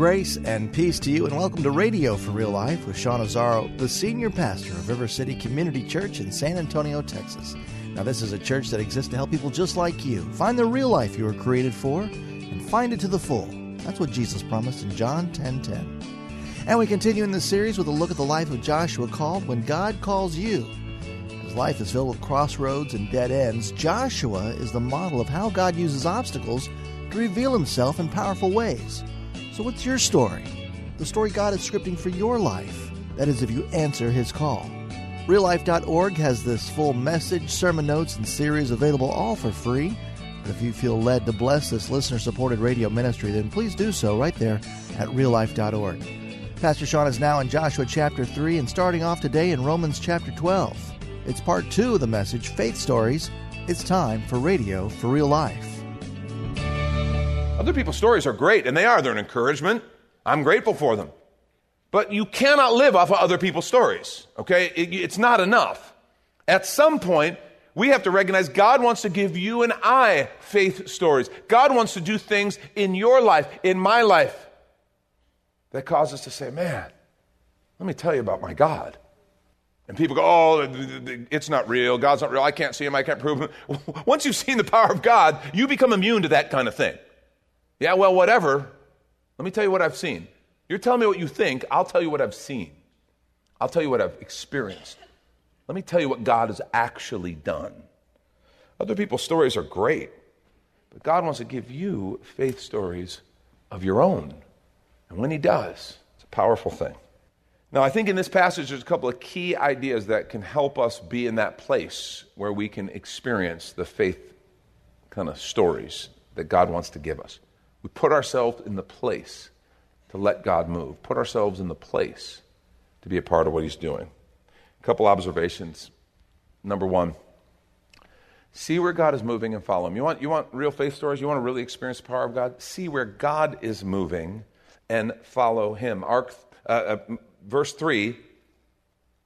Grace and peace to you, and welcome to Radio for Real Life with Sean Azzaro, the senior pastor of River City Community Church in San Antonio, Texas. Now, this is a church that exists to help people just like you find the real life you were created for and find it to the full. That's what Jesus promised in John 10:10. 10, 10. And we continue in this series with a look at the life of Joshua called When God Calls You. His life is filled with crossroads and dead ends. Joshua is the model of how God uses obstacles to reveal himself in powerful ways. So, what's your story? The story God is scripting for your life. That is, if you answer His call. RealLife.org has this full message, sermon notes, and series available all for free. But if you feel led to bless this listener supported radio ministry, then please do so right there at reallife.org. Pastor Sean is now in Joshua chapter 3 and starting off today in Romans chapter 12. It's part two of the message, Faith Stories. It's time for Radio for Real Life. Other people's stories are great, and they are. They're an encouragement. I'm grateful for them. But you cannot live off of other people's stories, okay? It, it's not enough. At some point, we have to recognize God wants to give you and I faith stories. God wants to do things in your life, in my life, that cause us to say, man, let me tell you about my God. And people go, oh, it's not real. God's not real. I can't see him. I can't prove him. Once you've seen the power of God, you become immune to that kind of thing. Yeah, well, whatever. Let me tell you what I've seen. You're telling me what you think. I'll tell you what I've seen. I'll tell you what I've experienced. Let me tell you what God has actually done. Other people's stories are great, but God wants to give you faith stories of your own. And when He does, it's a powerful thing. Now, I think in this passage, there's a couple of key ideas that can help us be in that place where we can experience the faith kind of stories that God wants to give us. We put ourselves in the place to let God move, put ourselves in the place to be a part of what He's doing. A couple observations. Number one, see where God is moving and follow Him. You want, you want real faith stories? You want to really experience the power of God? See where God is moving and follow Him. Ark, uh, uh, verse 3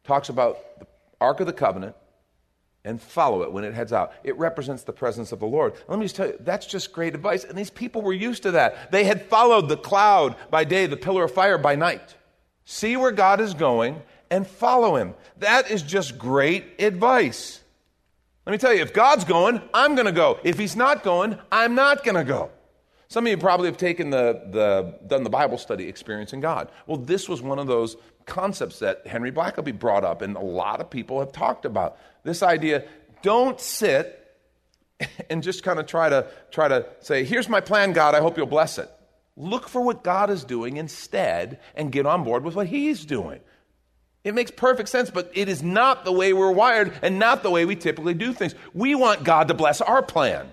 talks about the Ark of the Covenant and follow it when it heads out. It represents the presence of the Lord. Let me just tell you, that's just great advice. And these people were used to that. They had followed the cloud by day, the pillar of fire by night. See where God is going and follow him. That is just great advice. Let me tell you, if God's going, I'm going to go. If he's not going, I'm not going to go. Some of you probably have taken the, the, done the Bible study experiencing God. Well, this was one of those concepts that Henry Blackaby brought up, and a lot of people have talked about. This idea don't sit and just kind of try to try to say, here's my plan, God, I hope you'll bless it. Look for what God is doing instead and get on board with what He's doing. It makes perfect sense, but it is not the way we're wired and not the way we typically do things. We want God to bless our plan.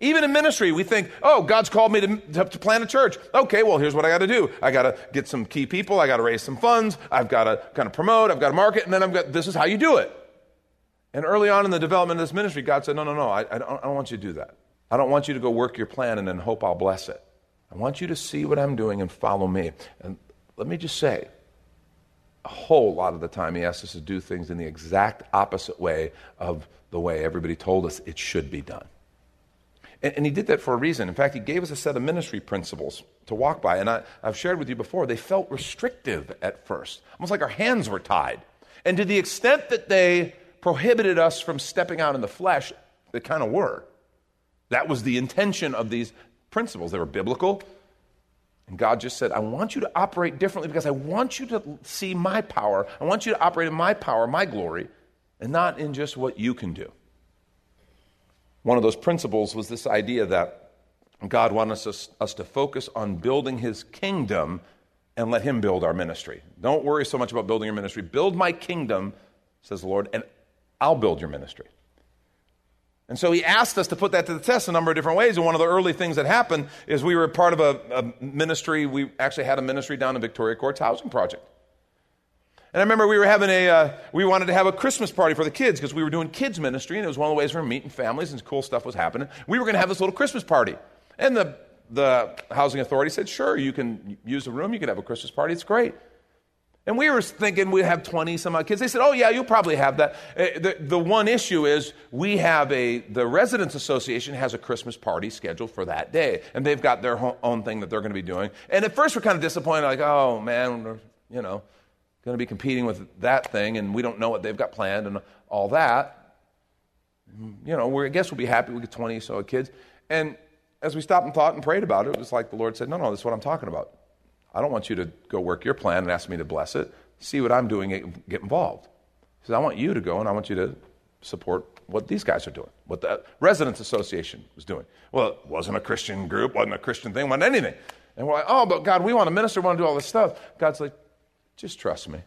Even in ministry, we think, oh, God's called me to, to, to plant a church. Okay, well, here's what I got to do. I got to get some key people. I got to raise some funds. I've got to kind of promote. I've got to market. And then I've got, this is how you do it. And early on in the development of this ministry, God said, no, no, no, I, I, don't, I don't want you to do that. I don't want you to go work your plan and then hope I'll bless it. I want you to see what I'm doing and follow me. And let me just say, a whole lot of the time, he asks us to do things in the exact opposite way of the way everybody told us it should be done. And, and, he did that for a reason. In fact, he gave us a set of ministry principles to walk by. And I, I've shared with you before, they felt restrictive at first, almost like our hands were tied. And to the extent that they prohibited us from stepping out in the flesh, they kind of were. That was the intention of these principles. They were biblical. And God just said, I want you to operate differently because I want you to see my power. I want you to operate in my power, my glory, and not in just what you can do. One of those principles was this idea that God wants us, us to focus on building his kingdom and let him build our ministry. Don't worry so much about building your ministry. Build my kingdom, says the Lord, and I'll build your ministry. And so he asked us to put that to the test a number of different ways. And one of the early things that happened is we were part of a, a ministry. We actually had a ministry down in Victoria Courts Housing Project. And I remember we were having a, uh, we wanted to have a Christmas party for the kids because we were doing kids ministry and it was one of the ways we were meeting families and cool stuff was happening. We were going to have this little Christmas party. And the, the housing authority said, sure, you can use the room, you can have a Christmas party, it's great. And we were thinking we'd have 20 some odd kids. They said, oh, yeah, you'll probably have that. Uh, the, the one issue is we have a, the Residents Association has a Christmas party scheduled for that day. And they've got their own thing that they're going to be doing. And at first we're kind of disappointed, like, oh, man, we're you know, going to be competing with that thing, and we don't know what they've got planned and all that. You know, I guess we'll be happy we get 20 so kids. And as we stopped and thought and prayed about it, it was like the Lord said, no, no, this is what I'm talking about. I don't want you to go work your plan and ask me to bless it. See what I'm doing, get involved. He says, I want you to go and I want you to support what these guys are doing, what the Residents Association was doing. Well, it wasn't a Christian group, wasn't a Christian thing, wasn't anything. And we're like, oh, but God, we want to minister, we want to do all this stuff. God's like, just trust me.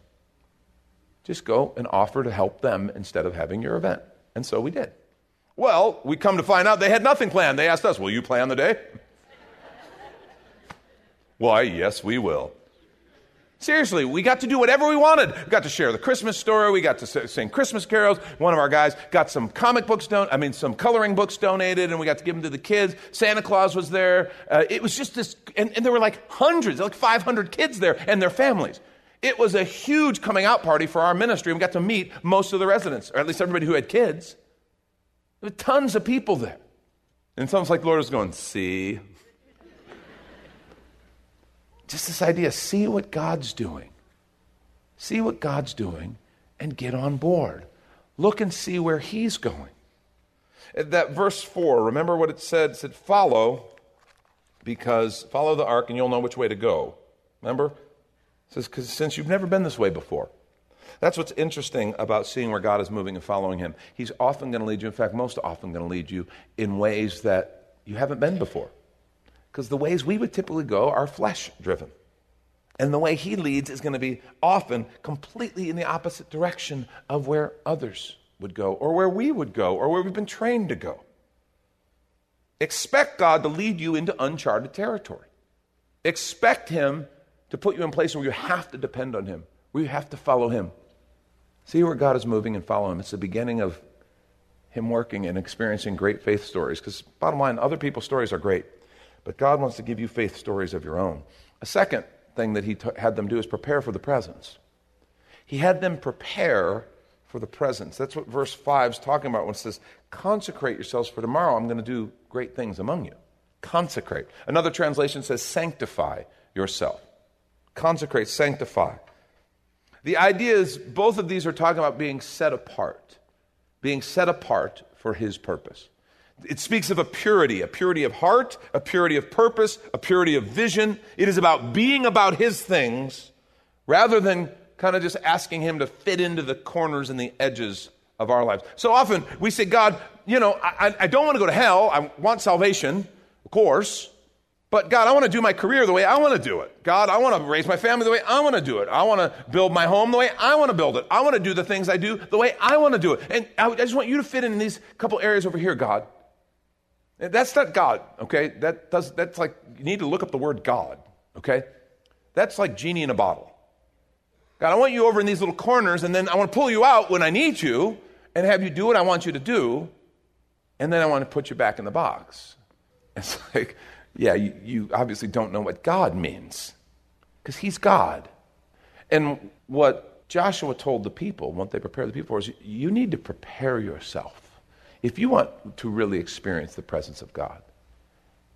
Just go and offer to help them instead of having your event. And so we did. Well, we come to find out they had nothing planned. They asked us, Will you plan the day? Why, yes, we will. Seriously, we got to do whatever we wanted. We got to share the Christmas story. We got to sing Christmas carols. One of our guys got some comic books don- I mean, some coloring books donated, and we got to give them to the kids. Santa Claus was there. Uh, it was just this, and, and there were like hundreds, like 500 kids there and their families. It was a huge coming out party for our ministry. We got to meet most of the residents, or at least everybody who had kids. There were tons of people there. And almost like the Lord was going, See, just this idea see what God's doing. See what God's doing and get on board. Look and see where He's going. That verse 4, remember what it said? It said, Follow, because follow the ark and you'll know which way to go. Remember? It says, Because since you've never been this way before. That's what's interesting about seeing where God is moving and following Him. He's often going to lead you, in fact, most often going to lead you in ways that you haven't been before. Because the ways we would typically go are flesh driven. And the way he leads is going to be often completely in the opposite direction of where others would go, or where we would go, or where we've been trained to go. Expect God to lead you into uncharted territory. Expect Him to put you in places where you have to depend on Him, where you have to follow Him. See where God is moving and follow Him. It's the beginning of Him working and experiencing great faith stories. Because, bottom line, other people's stories are great. But God wants to give you faith stories of your own. A second thing that he t- had them do is prepare for the presence. He had them prepare for the presence. That's what verse 5 is talking about when it says, Consecrate yourselves for tomorrow. I'm going to do great things among you. Consecrate. Another translation says, Sanctify yourself. Consecrate, sanctify. The idea is both of these are talking about being set apart, being set apart for his purpose. It speaks of a purity, a purity of heart, a purity of purpose, a purity of vision. It is about being about His things rather than kind of just asking Him to fit into the corners and the edges of our lives. So often we say, God, you know, I, I don't want to go to hell. I want salvation, of course. But God, I want to do my career the way I want to do it. God, I want to raise my family the way I want to do it. I want to build my home the way I want to build it. I want to do the things I do the way I want to do it. And I just want you to fit in these couple areas over here, God. That's not God, okay? That does, that's like, you need to look up the word God, okay? That's like genie in a bottle. God, I want you over in these little corners, and then I want to pull you out when I need you and have you do what I want you to do, and then I want to put you back in the box. It's like, yeah, you, you obviously don't know what God means because He's God. And what Joshua told the people, what they prepared the people for, is you need to prepare yourself if you want to really experience the presence of God,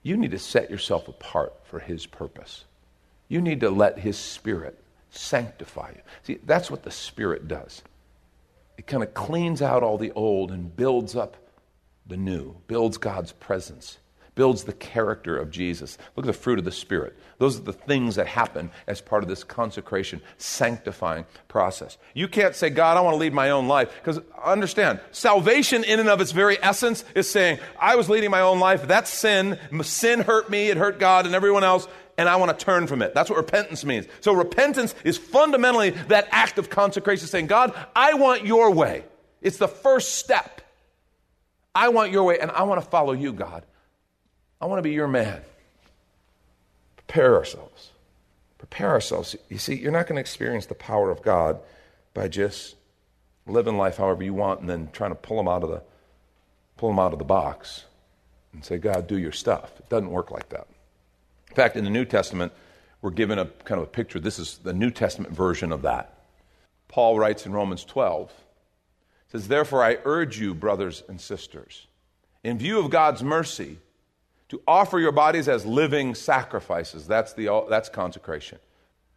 you need to set yourself apart for His purpose. You need to let His Spirit sanctify you. See, that's what the Spirit does. It kind of cleans out all the old and builds up the new, builds God's presence builds the character of Jesus. Look at the fruit of the Spirit. Those are the things that happen as part of this consecration, sanctifying process. You can't say, God, I want to lead my own life. Because understand, salvation in and of its very essence is saying, I was leading my own life. That's sin. Sin hurt me, it hurt God and everyone else, and I want to turn from it. That's what repentance means. So repentance is fundamentally that act of consecration, saying, God, I want your way. It's the first step. I want your way, and I want to follow you, God. I want to be your man. Prepare ourselves. Prepare ourselves. You see, you're not going to experience the power of God by just living life however you want and then trying to pull them out of the pull them out of the box and say, God, do your stuff. It doesn't work like that. In fact, in the New Testament, we're given a kind of a picture. This is the New Testament version of that. Paul writes in Romans 12, says, Therefore I urge you, brothers and sisters, in view of God's mercy, to offer your bodies as living sacrifices. That's, the, that's consecration.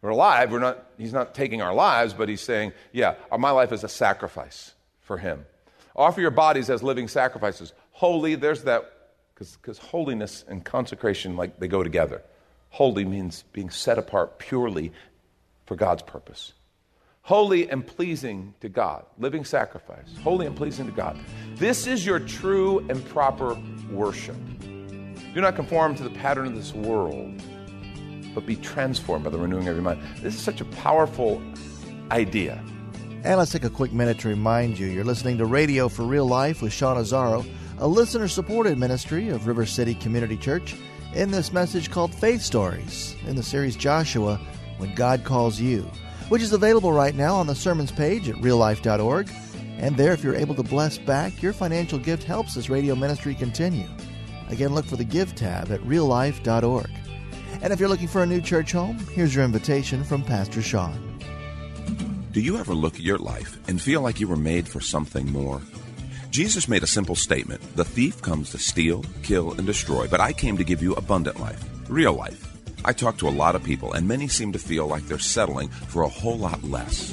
We're alive. We're not, he's not taking our lives, but he's saying, yeah, my life is a sacrifice for him. Offer your bodies as living sacrifices. Holy, there's that, because holiness and consecration, like they go together. Holy means being set apart purely for God's purpose. Holy and pleasing to God, living sacrifice, holy and pleasing to God. This is your true and proper worship. Do not conform to the pattern of this world, but be transformed by the renewing of your mind. This is such a powerful idea. And let's take a quick minute to remind you you're listening to Radio for Real Life with Sean Azzaro, a listener supported ministry of River City Community Church, in this message called Faith Stories in the series Joshua When God Calls You, which is available right now on the sermons page at reallife.org. And there, if you're able to bless back, your financial gift helps this radio ministry continue. Again, look for the Give tab at reallife.org. And if you're looking for a new church home, here's your invitation from Pastor Sean. Do you ever look at your life and feel like you were made for something more? Jesus made a simple statement The thief comes to steal, kill, and destroy, but I came to give you abundant life, real life. I talk to a lot of people, and many seem to feel like they're settling for a whole lot less.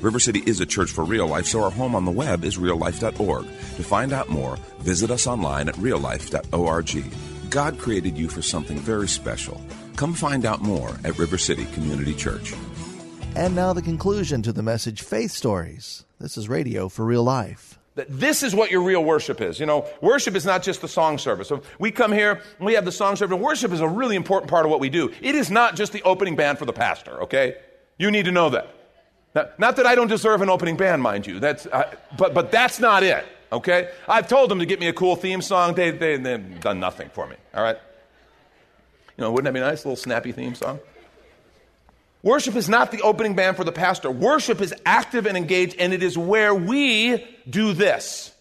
River City is a church for real life, so our home on the web is reallife.org. To find out more, visit us online at reallife.org. God created you for something very special. Come find out more at River City Community Church. And now the conclusion to the message Faith Stories. This is radio for real life. That this is what your real worship is. You know, worship is not just the song service. So we come here, we have the song service, and worship is a really important part of what we do. It is not just the opening band for the pastor, okay? You need to know that. Now, not that I don't deserve an opening band, mind you. That's, uh, but, but that's not it, okay? I've told them to get me a cool theme song. They, they, they've done nothing for me, all right? You know, wouldn't that be nice? A little snappy theme song? Worship is not the opening band for the pastor. Worship is active and engaged, and it is where we do this.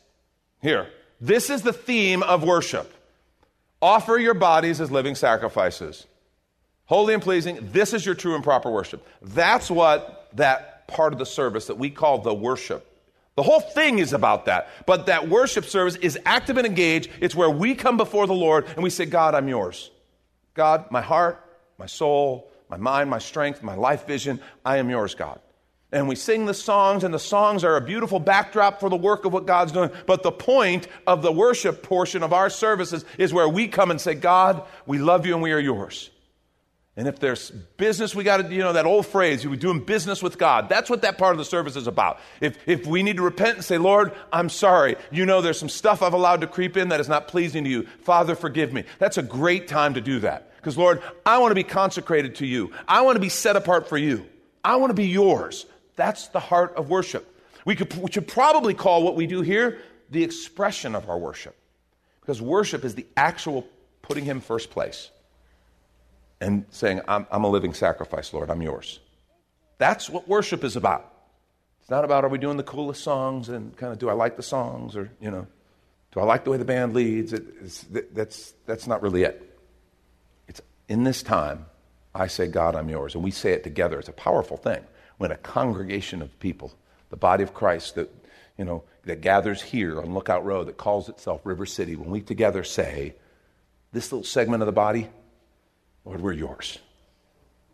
Here, this is the theme of worship. Offer your bodies as living sacrifices, holy and pleasing. This is your true and proper worship. That's what that part of the service that we call the worship. The whole thing is about that. But that worship service is active and engaged. It's where we come before the Lord and we say, God, I'm yours. God, my heart, my soul, my mind, my strength, my life vision, I am yours, God. And we sing the songs, and the songs are a beautiful backdrop for the work of what God's doing. But the point of the worship portion of our services is where we come and say, God, we love you and we are yours. And if there's business, we got to, you know, that old phrase, we're doing business with God. That's what that part of the service is about. If, if we need to repent and say, Lord, I'm sorry. You know, there's some stuff I've allowed to creep in that is not pleasing to you. Father, forgive me. That's a great time to do that. Because, Lord, I want to be consecrated to you. I want to be set apart for you. I want to be yours. That's the heart of worship. We, could, we should probably call what we do here the expression of our worship. Because worship is the actual putting Him first place and saying, I'm, I'm, a living sacrifice, Lord, I'm yours. That's what worship is about. It's not about are we doing the coolest songs and kind of do I like the songs or, you know, do I like the way the band leads? It, that's, that's not really it. It's in this time, I say, God, I'm yours. And we say it together. It's a powerful thing when a congregation of people, the body of Christ that, you know, that gathers here on Lookout Road that calls itself River City, when we together say, this little segment of the body, Lord, we're yours.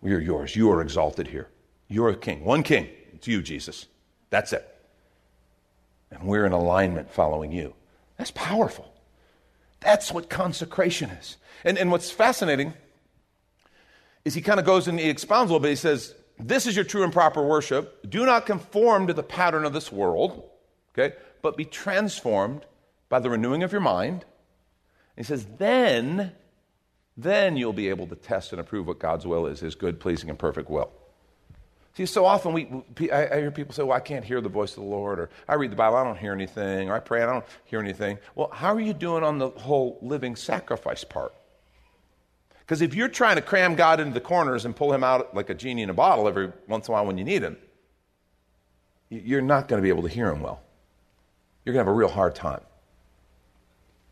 We are yours. You are exalted here. You're a king. One king. It's you, Jesus. That's it. And we're in alignment following you. That's powerful. That's what consecration is. And, and what's fascinating is he kind of goes and he expounds a little bit. He says, This is your true and proper worship. Do not conform to the pattern of this world, okay, but be transformed by the renewing of your mind. he says, Then, then you'll be able to test and approve what God's will is, his good, pleasing, and perfect will. See, so often we, I, hear people say, well, I can't hear the voice of the Lord, or I read the Bible, I don't hear anything, or I pray, I don't hear anything. Well, how are you doing on the whole living sacrifice part? Because if you're trying to cram God into the corners and pull him out like a genie in a bottle every once in a while when you need him, you're not going to be able to hear him well. You're going to have a real hard time.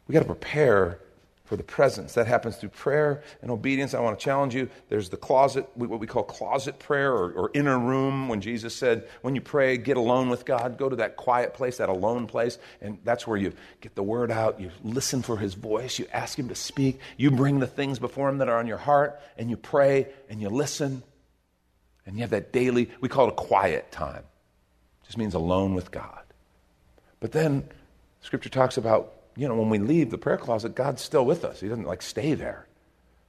We've got to prepare for the presence. That happens through prayer and obedience. I want to challenge you. There's the closet, what we call closet prayer or, or, inner room, when Jesus said, when you pray, get alone with God, go to that quiet place, that alone place, and that's where you get the word out, you listen for his voice, you ask him to speak, you bring the things before him that are on your heart, and you pray and you listen, and you have that daily, we call it a quiet time. It just means alone with God. But then Scripture talks about you know, when we leave the prayer closet, God's still with us. He doesn't like stay there.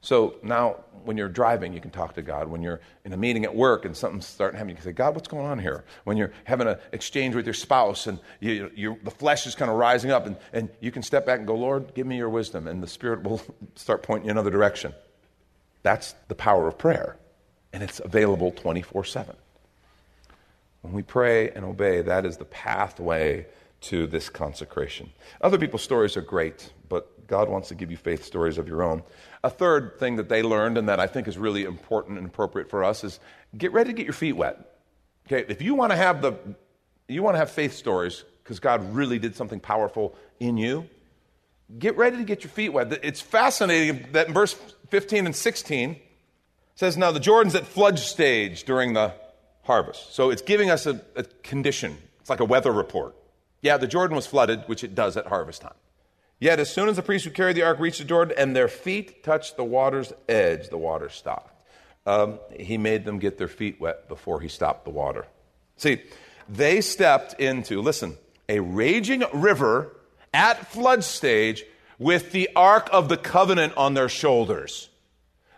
So now, when you're driving, you can talk to God. When you're in a meeting at work and something's starting happening, you can say, God, what's going on here? When you're having an exchange with your spouse and you, you, the flesh is kind of rising up, and, and you can step back and go, Lord, give me your wisdom, and the Spirit will start pointing you another direction. That's the power of prayer, and it's available 24 7. When we pray and obey, that is the pathway to this consecration. Other people's stories are great, but God wants to give you faith stories of your own. A third thing that they learned, and that I think is really important and appropriate for us, is get ready to get your feet wet. Okay, if you want to have the, you want to have faith stories because God really did something powerful in you. Get ready to get your feet wet. It's fascinating that in verse 15 and 16 says, Now the Jordan's at flood stage during the harvest. So it's giving us a, a condition. It's like a weather report. Yeah, the Jordan was flooded, which it does at harvest time. Yet, as soon as the priests who carried the ark reached the Jordan and their feet touched the water's edge, the water stopped. Um, he made them get their feet wet before he stopped the water. See, they stepped into, listen, a raging river at flood stage with the Ark of the Covenant on their shoulders.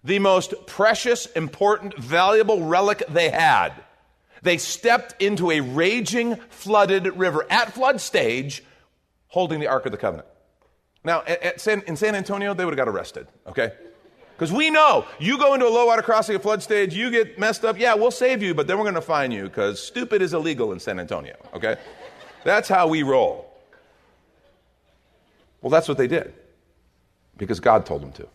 The most precious, important, valuable relic they had. They stepped into a raging, flooded river at flood stage, holding the Ark of the Covenant. Now, San, in San Antonio, they would have got arrested, okay? Because we know you go into a low water crossing at flood stage, you get messed up, yeah, we'll save you, but then we're going to fine you because stupid is illegal in San Antonio, okay? That's how we roll. Well, that's what they did because God told them to.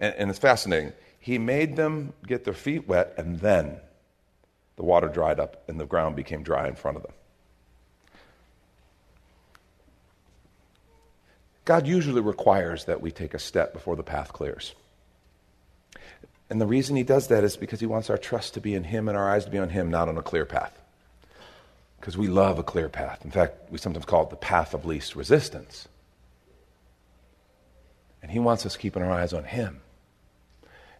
And, and it's fascinating. He made them get their feet wet and then the water dried up and the ground became dry in front of them. God usually requires that we take a step before the path clears. And the reason he does that is because he wants our trust to be in him and our eyes to be on him, not on a clear path. Because we love a clear path. In fact, we sometimes call it the path of least resistance. And he wants us keeping our eyes on him.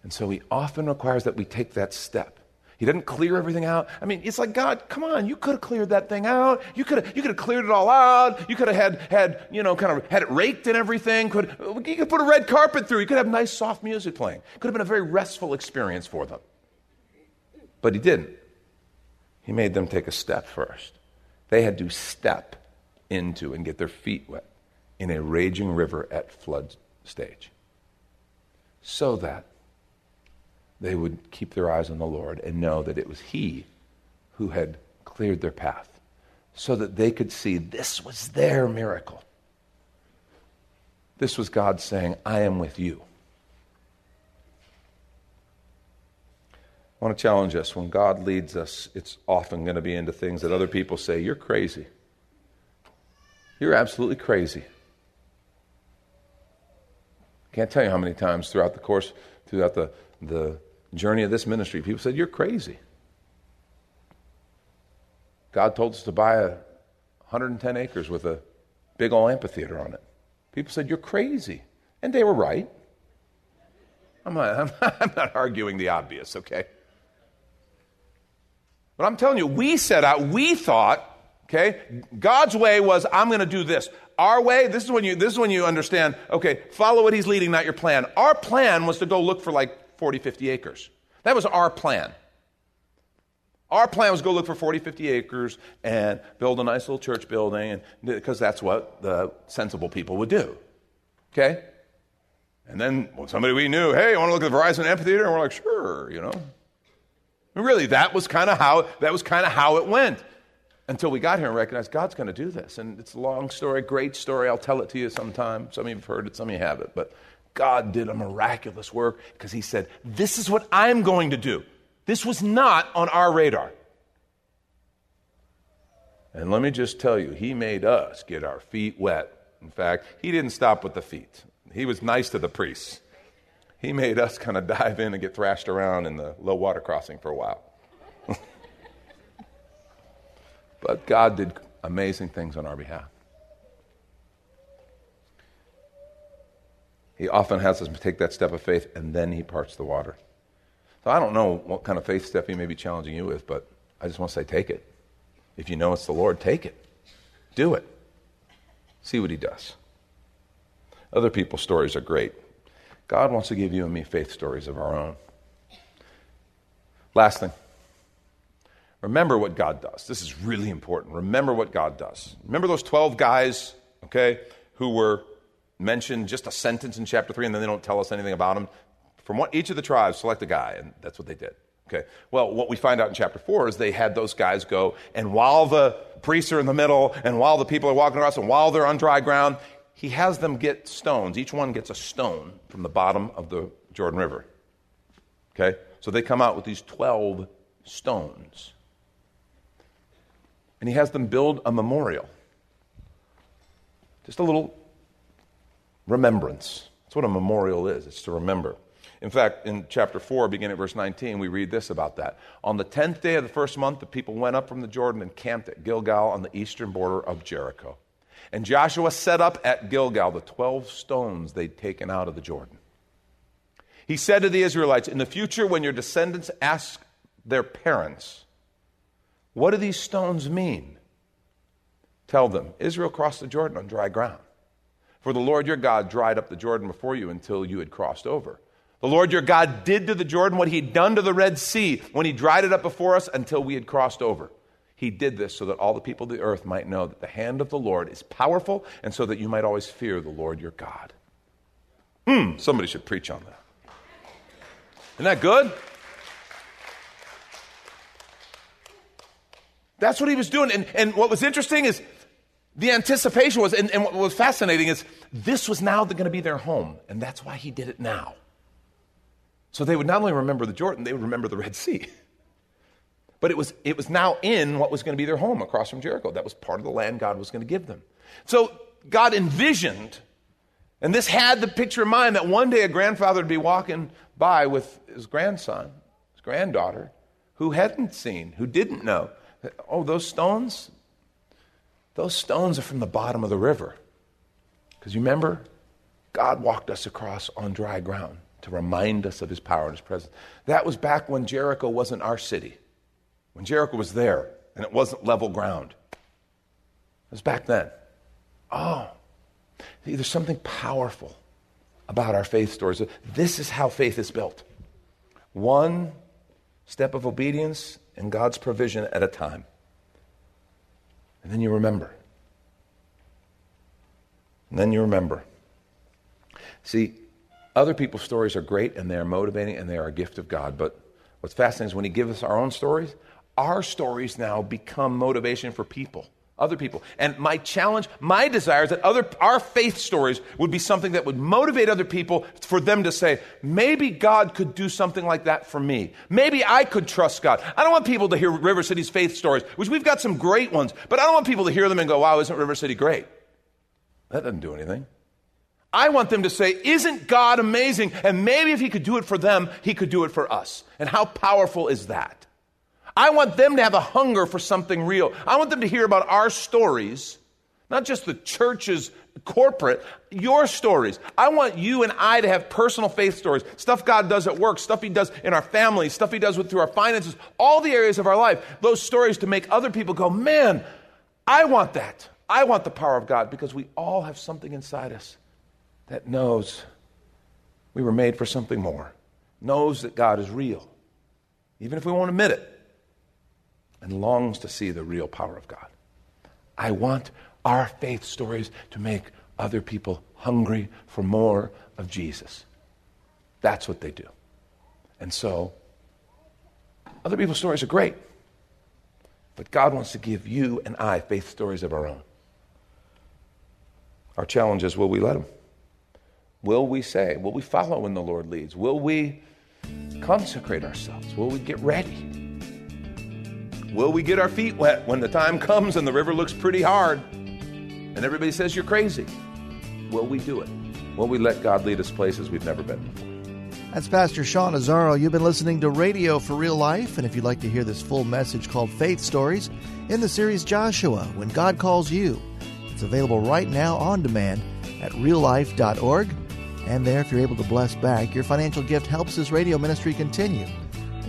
And so he often requires that we take that step. He doesn't clear everything out. I mean, it's like, God, come on, you could have cleared that thing out. You could have, you could have cleared it all out. You could have had, had, you know, kind of had it raked and everything. Could, you could put a red carpet through. You could have nice soft music playing. Could have been a very restful experience for them. But he didn't. He made them take a step first. They had to step into and get their feet wet in a raging river at flood stage. So that they would keep their eyes on the Lord and know that it was He who had cleared their path so that they could see this was their miracle. This was God saying, I am with you. I want to challenge us when God leads us, it's often going to be into things that other people say, You're crazy. You're absolutely crazy. Can't tell you how many times throughout the course, throughout the, the journey of this ministry, people said, You're crazy. God told us to buy a 110 acres with a big old amphitheater on it. People said, You're crazy. And they were right. I'm not, I'm not, arguing the obvious, okay? But I'm telling you, we set out, we thought Okay? God's way was, I'm going to do this. Our way, this is when you this is when you understand, okay, follow what he's leading, not your plan. Our plan was to go look for like 40, 50 acres. That was our plan. Our plan was go look for 40, 50 acres and build a nice little church building, and because that's what the sensible people would do. Okay? And then well, somebody we knew, hey, you want to look at the Verizon amphitheater? And we're like, sure, you know. And really, that was kind of how that was kind of how it went until we got here and recognized God's going to do this. And it's a long story, great story. I'll tell it to you sometime. Some of you have heard it, some of you haven't. But God did a miraculous work because He said, This is what I'm going to do. This was not on our radar. And let me just tell you, He made us get our feet wet. In fact, He didn't stop with the feet, He was nice to the priests. He made us kind of dive in and get thrashed around in the low water crossing for a while. But God did amazing things on our behalf. He often has us take that step of faith and then he parts the water. So I don't know what kind of faith step he may be challenging you with, but I just want to say take it. If you know it's the Lord, take it. Do it. See what he does. Other people's stories are great. God wants to give you and me faith stories of our own. Last thing. Remember what God does. This is really important. Remember what God does. Remember those 12 guys, okay, who were mentioned just a sentence in chapter 3 and then they don't tell us anything about them? From what, each of the tribes, select a guy, and that's what they did. Okay. Well, what we find out in chapter 4 is they had those guys go, and while the priests are in the middle, and while the people are walking across, and while they're on dry ground, he has them get stones. Each one gets a stone from the bottom of the Jordan River. Okay? So they come out with these 12 stones and he has them build a memorial. Just a little remembrance. That's what a memorial is, it's to remember. In fact, in chapter 4, beginning at verse 19, we read this about that. On the 10th day of the first month, the people went up from the Jordan and camped at Gilgal on the eastern border of Jericho. And Joshua set up at Gilgal the 12 stones they'd taken out of the Jordan. He said to the Israelites, In the future, when your descendants ask their parents, what do these stones mean? Tell them, Israel crossed the Jordan on dry ground. For the Lord your God dried up the Jordan before you until you had crossed over. The Lord your God did to the Jordan what he'd done to the Red Sea when he dried it up before us until we had crossed over. He did this so that all the people of the earth might know that the hand of the Lord is powerful and so that you might always fear the Lord your God. Hmm, somebody should preach on that. Isn't that good? That's what he was doing. And, and what was interesting is the anticipation was, and, and what was fascinating is this was now going to be their home. And that's why he did it now. So they would not only remember the Jordan, they would remember the Red Sea. But it was, it was now in what was going to be their home across from Jericho. That was part of the land God was going to give them. So God envisioned, and this had the picture in mind that one day a grandfather would be walking by with his grandson, his granddaughter, who hadn't seen, who didn't know. Oh, those stones? Those stones are from the bottom of the river. Because you remember, God walked us across on dry ground to remind us of his power and his presence. That was back when Jericho wasn't our city, when Jericho was there and it wasn't level ground. It was back then. Oh, there's something powerful about our faith stories. This is how faith is built one step of obedience and God's provision at a time. And then you remember. And then you remember. See, other people's stories are great and they are motivating and they are a gift of God. But what's fascinating is when He gives us our own stories, our stories now become motivation for people other people. And my challenge, my desire is that other, our faith stories would be something that would motivate other people for them to say, maybe God could do something like that for me. Maybe I could trust God. I don't want people to hear River City's faith stories, which we've got some great ones, but I don't want people to hear them and go, wow, isn't River City great? That doesn't do anything. I want them to say, Isn't God amazing? And maybe if He could do it for them, He could do it for us. And how powerful is that? I want them to have a hunger for something real. I want them to hear about our stories, not just the church's corporate, your stories. I want you and I to have personal faith stories, stuff God does at work, stuff He does in our families, stuff He does with, through our finances, all the areas of our life. Those stories to make other people go, man, I want that. I want the power of God because we all have something inside us that knows we were made for something more, knows that God is real, even if we won't admit it, and longs to see the real power of God. I want our faith stories to make other people hungry for more of Jesus. That's what they do. And so, other people's stories are great, but God wants to give you and I faith stories of our own. Our challenge is will we let Him? Will we say, will we follow when the Lord leads? Will we consecrate ourselves? Will we get ready? Will we get our feet wet when the time comes and the river looks pretty hard and everybody says you're crazy? Will we do it? Will we let God lead us places we've never been before? That's Pastor Sean Azzaro. You've been listening to Radio for Real Life, and if you'd like to hear this full message called Faith Stories in the series Joshua, When God Calls You, it's available right now on demand at reallife.org. And there, if you're able to bless back, your financial gift helps this radio ministry continue.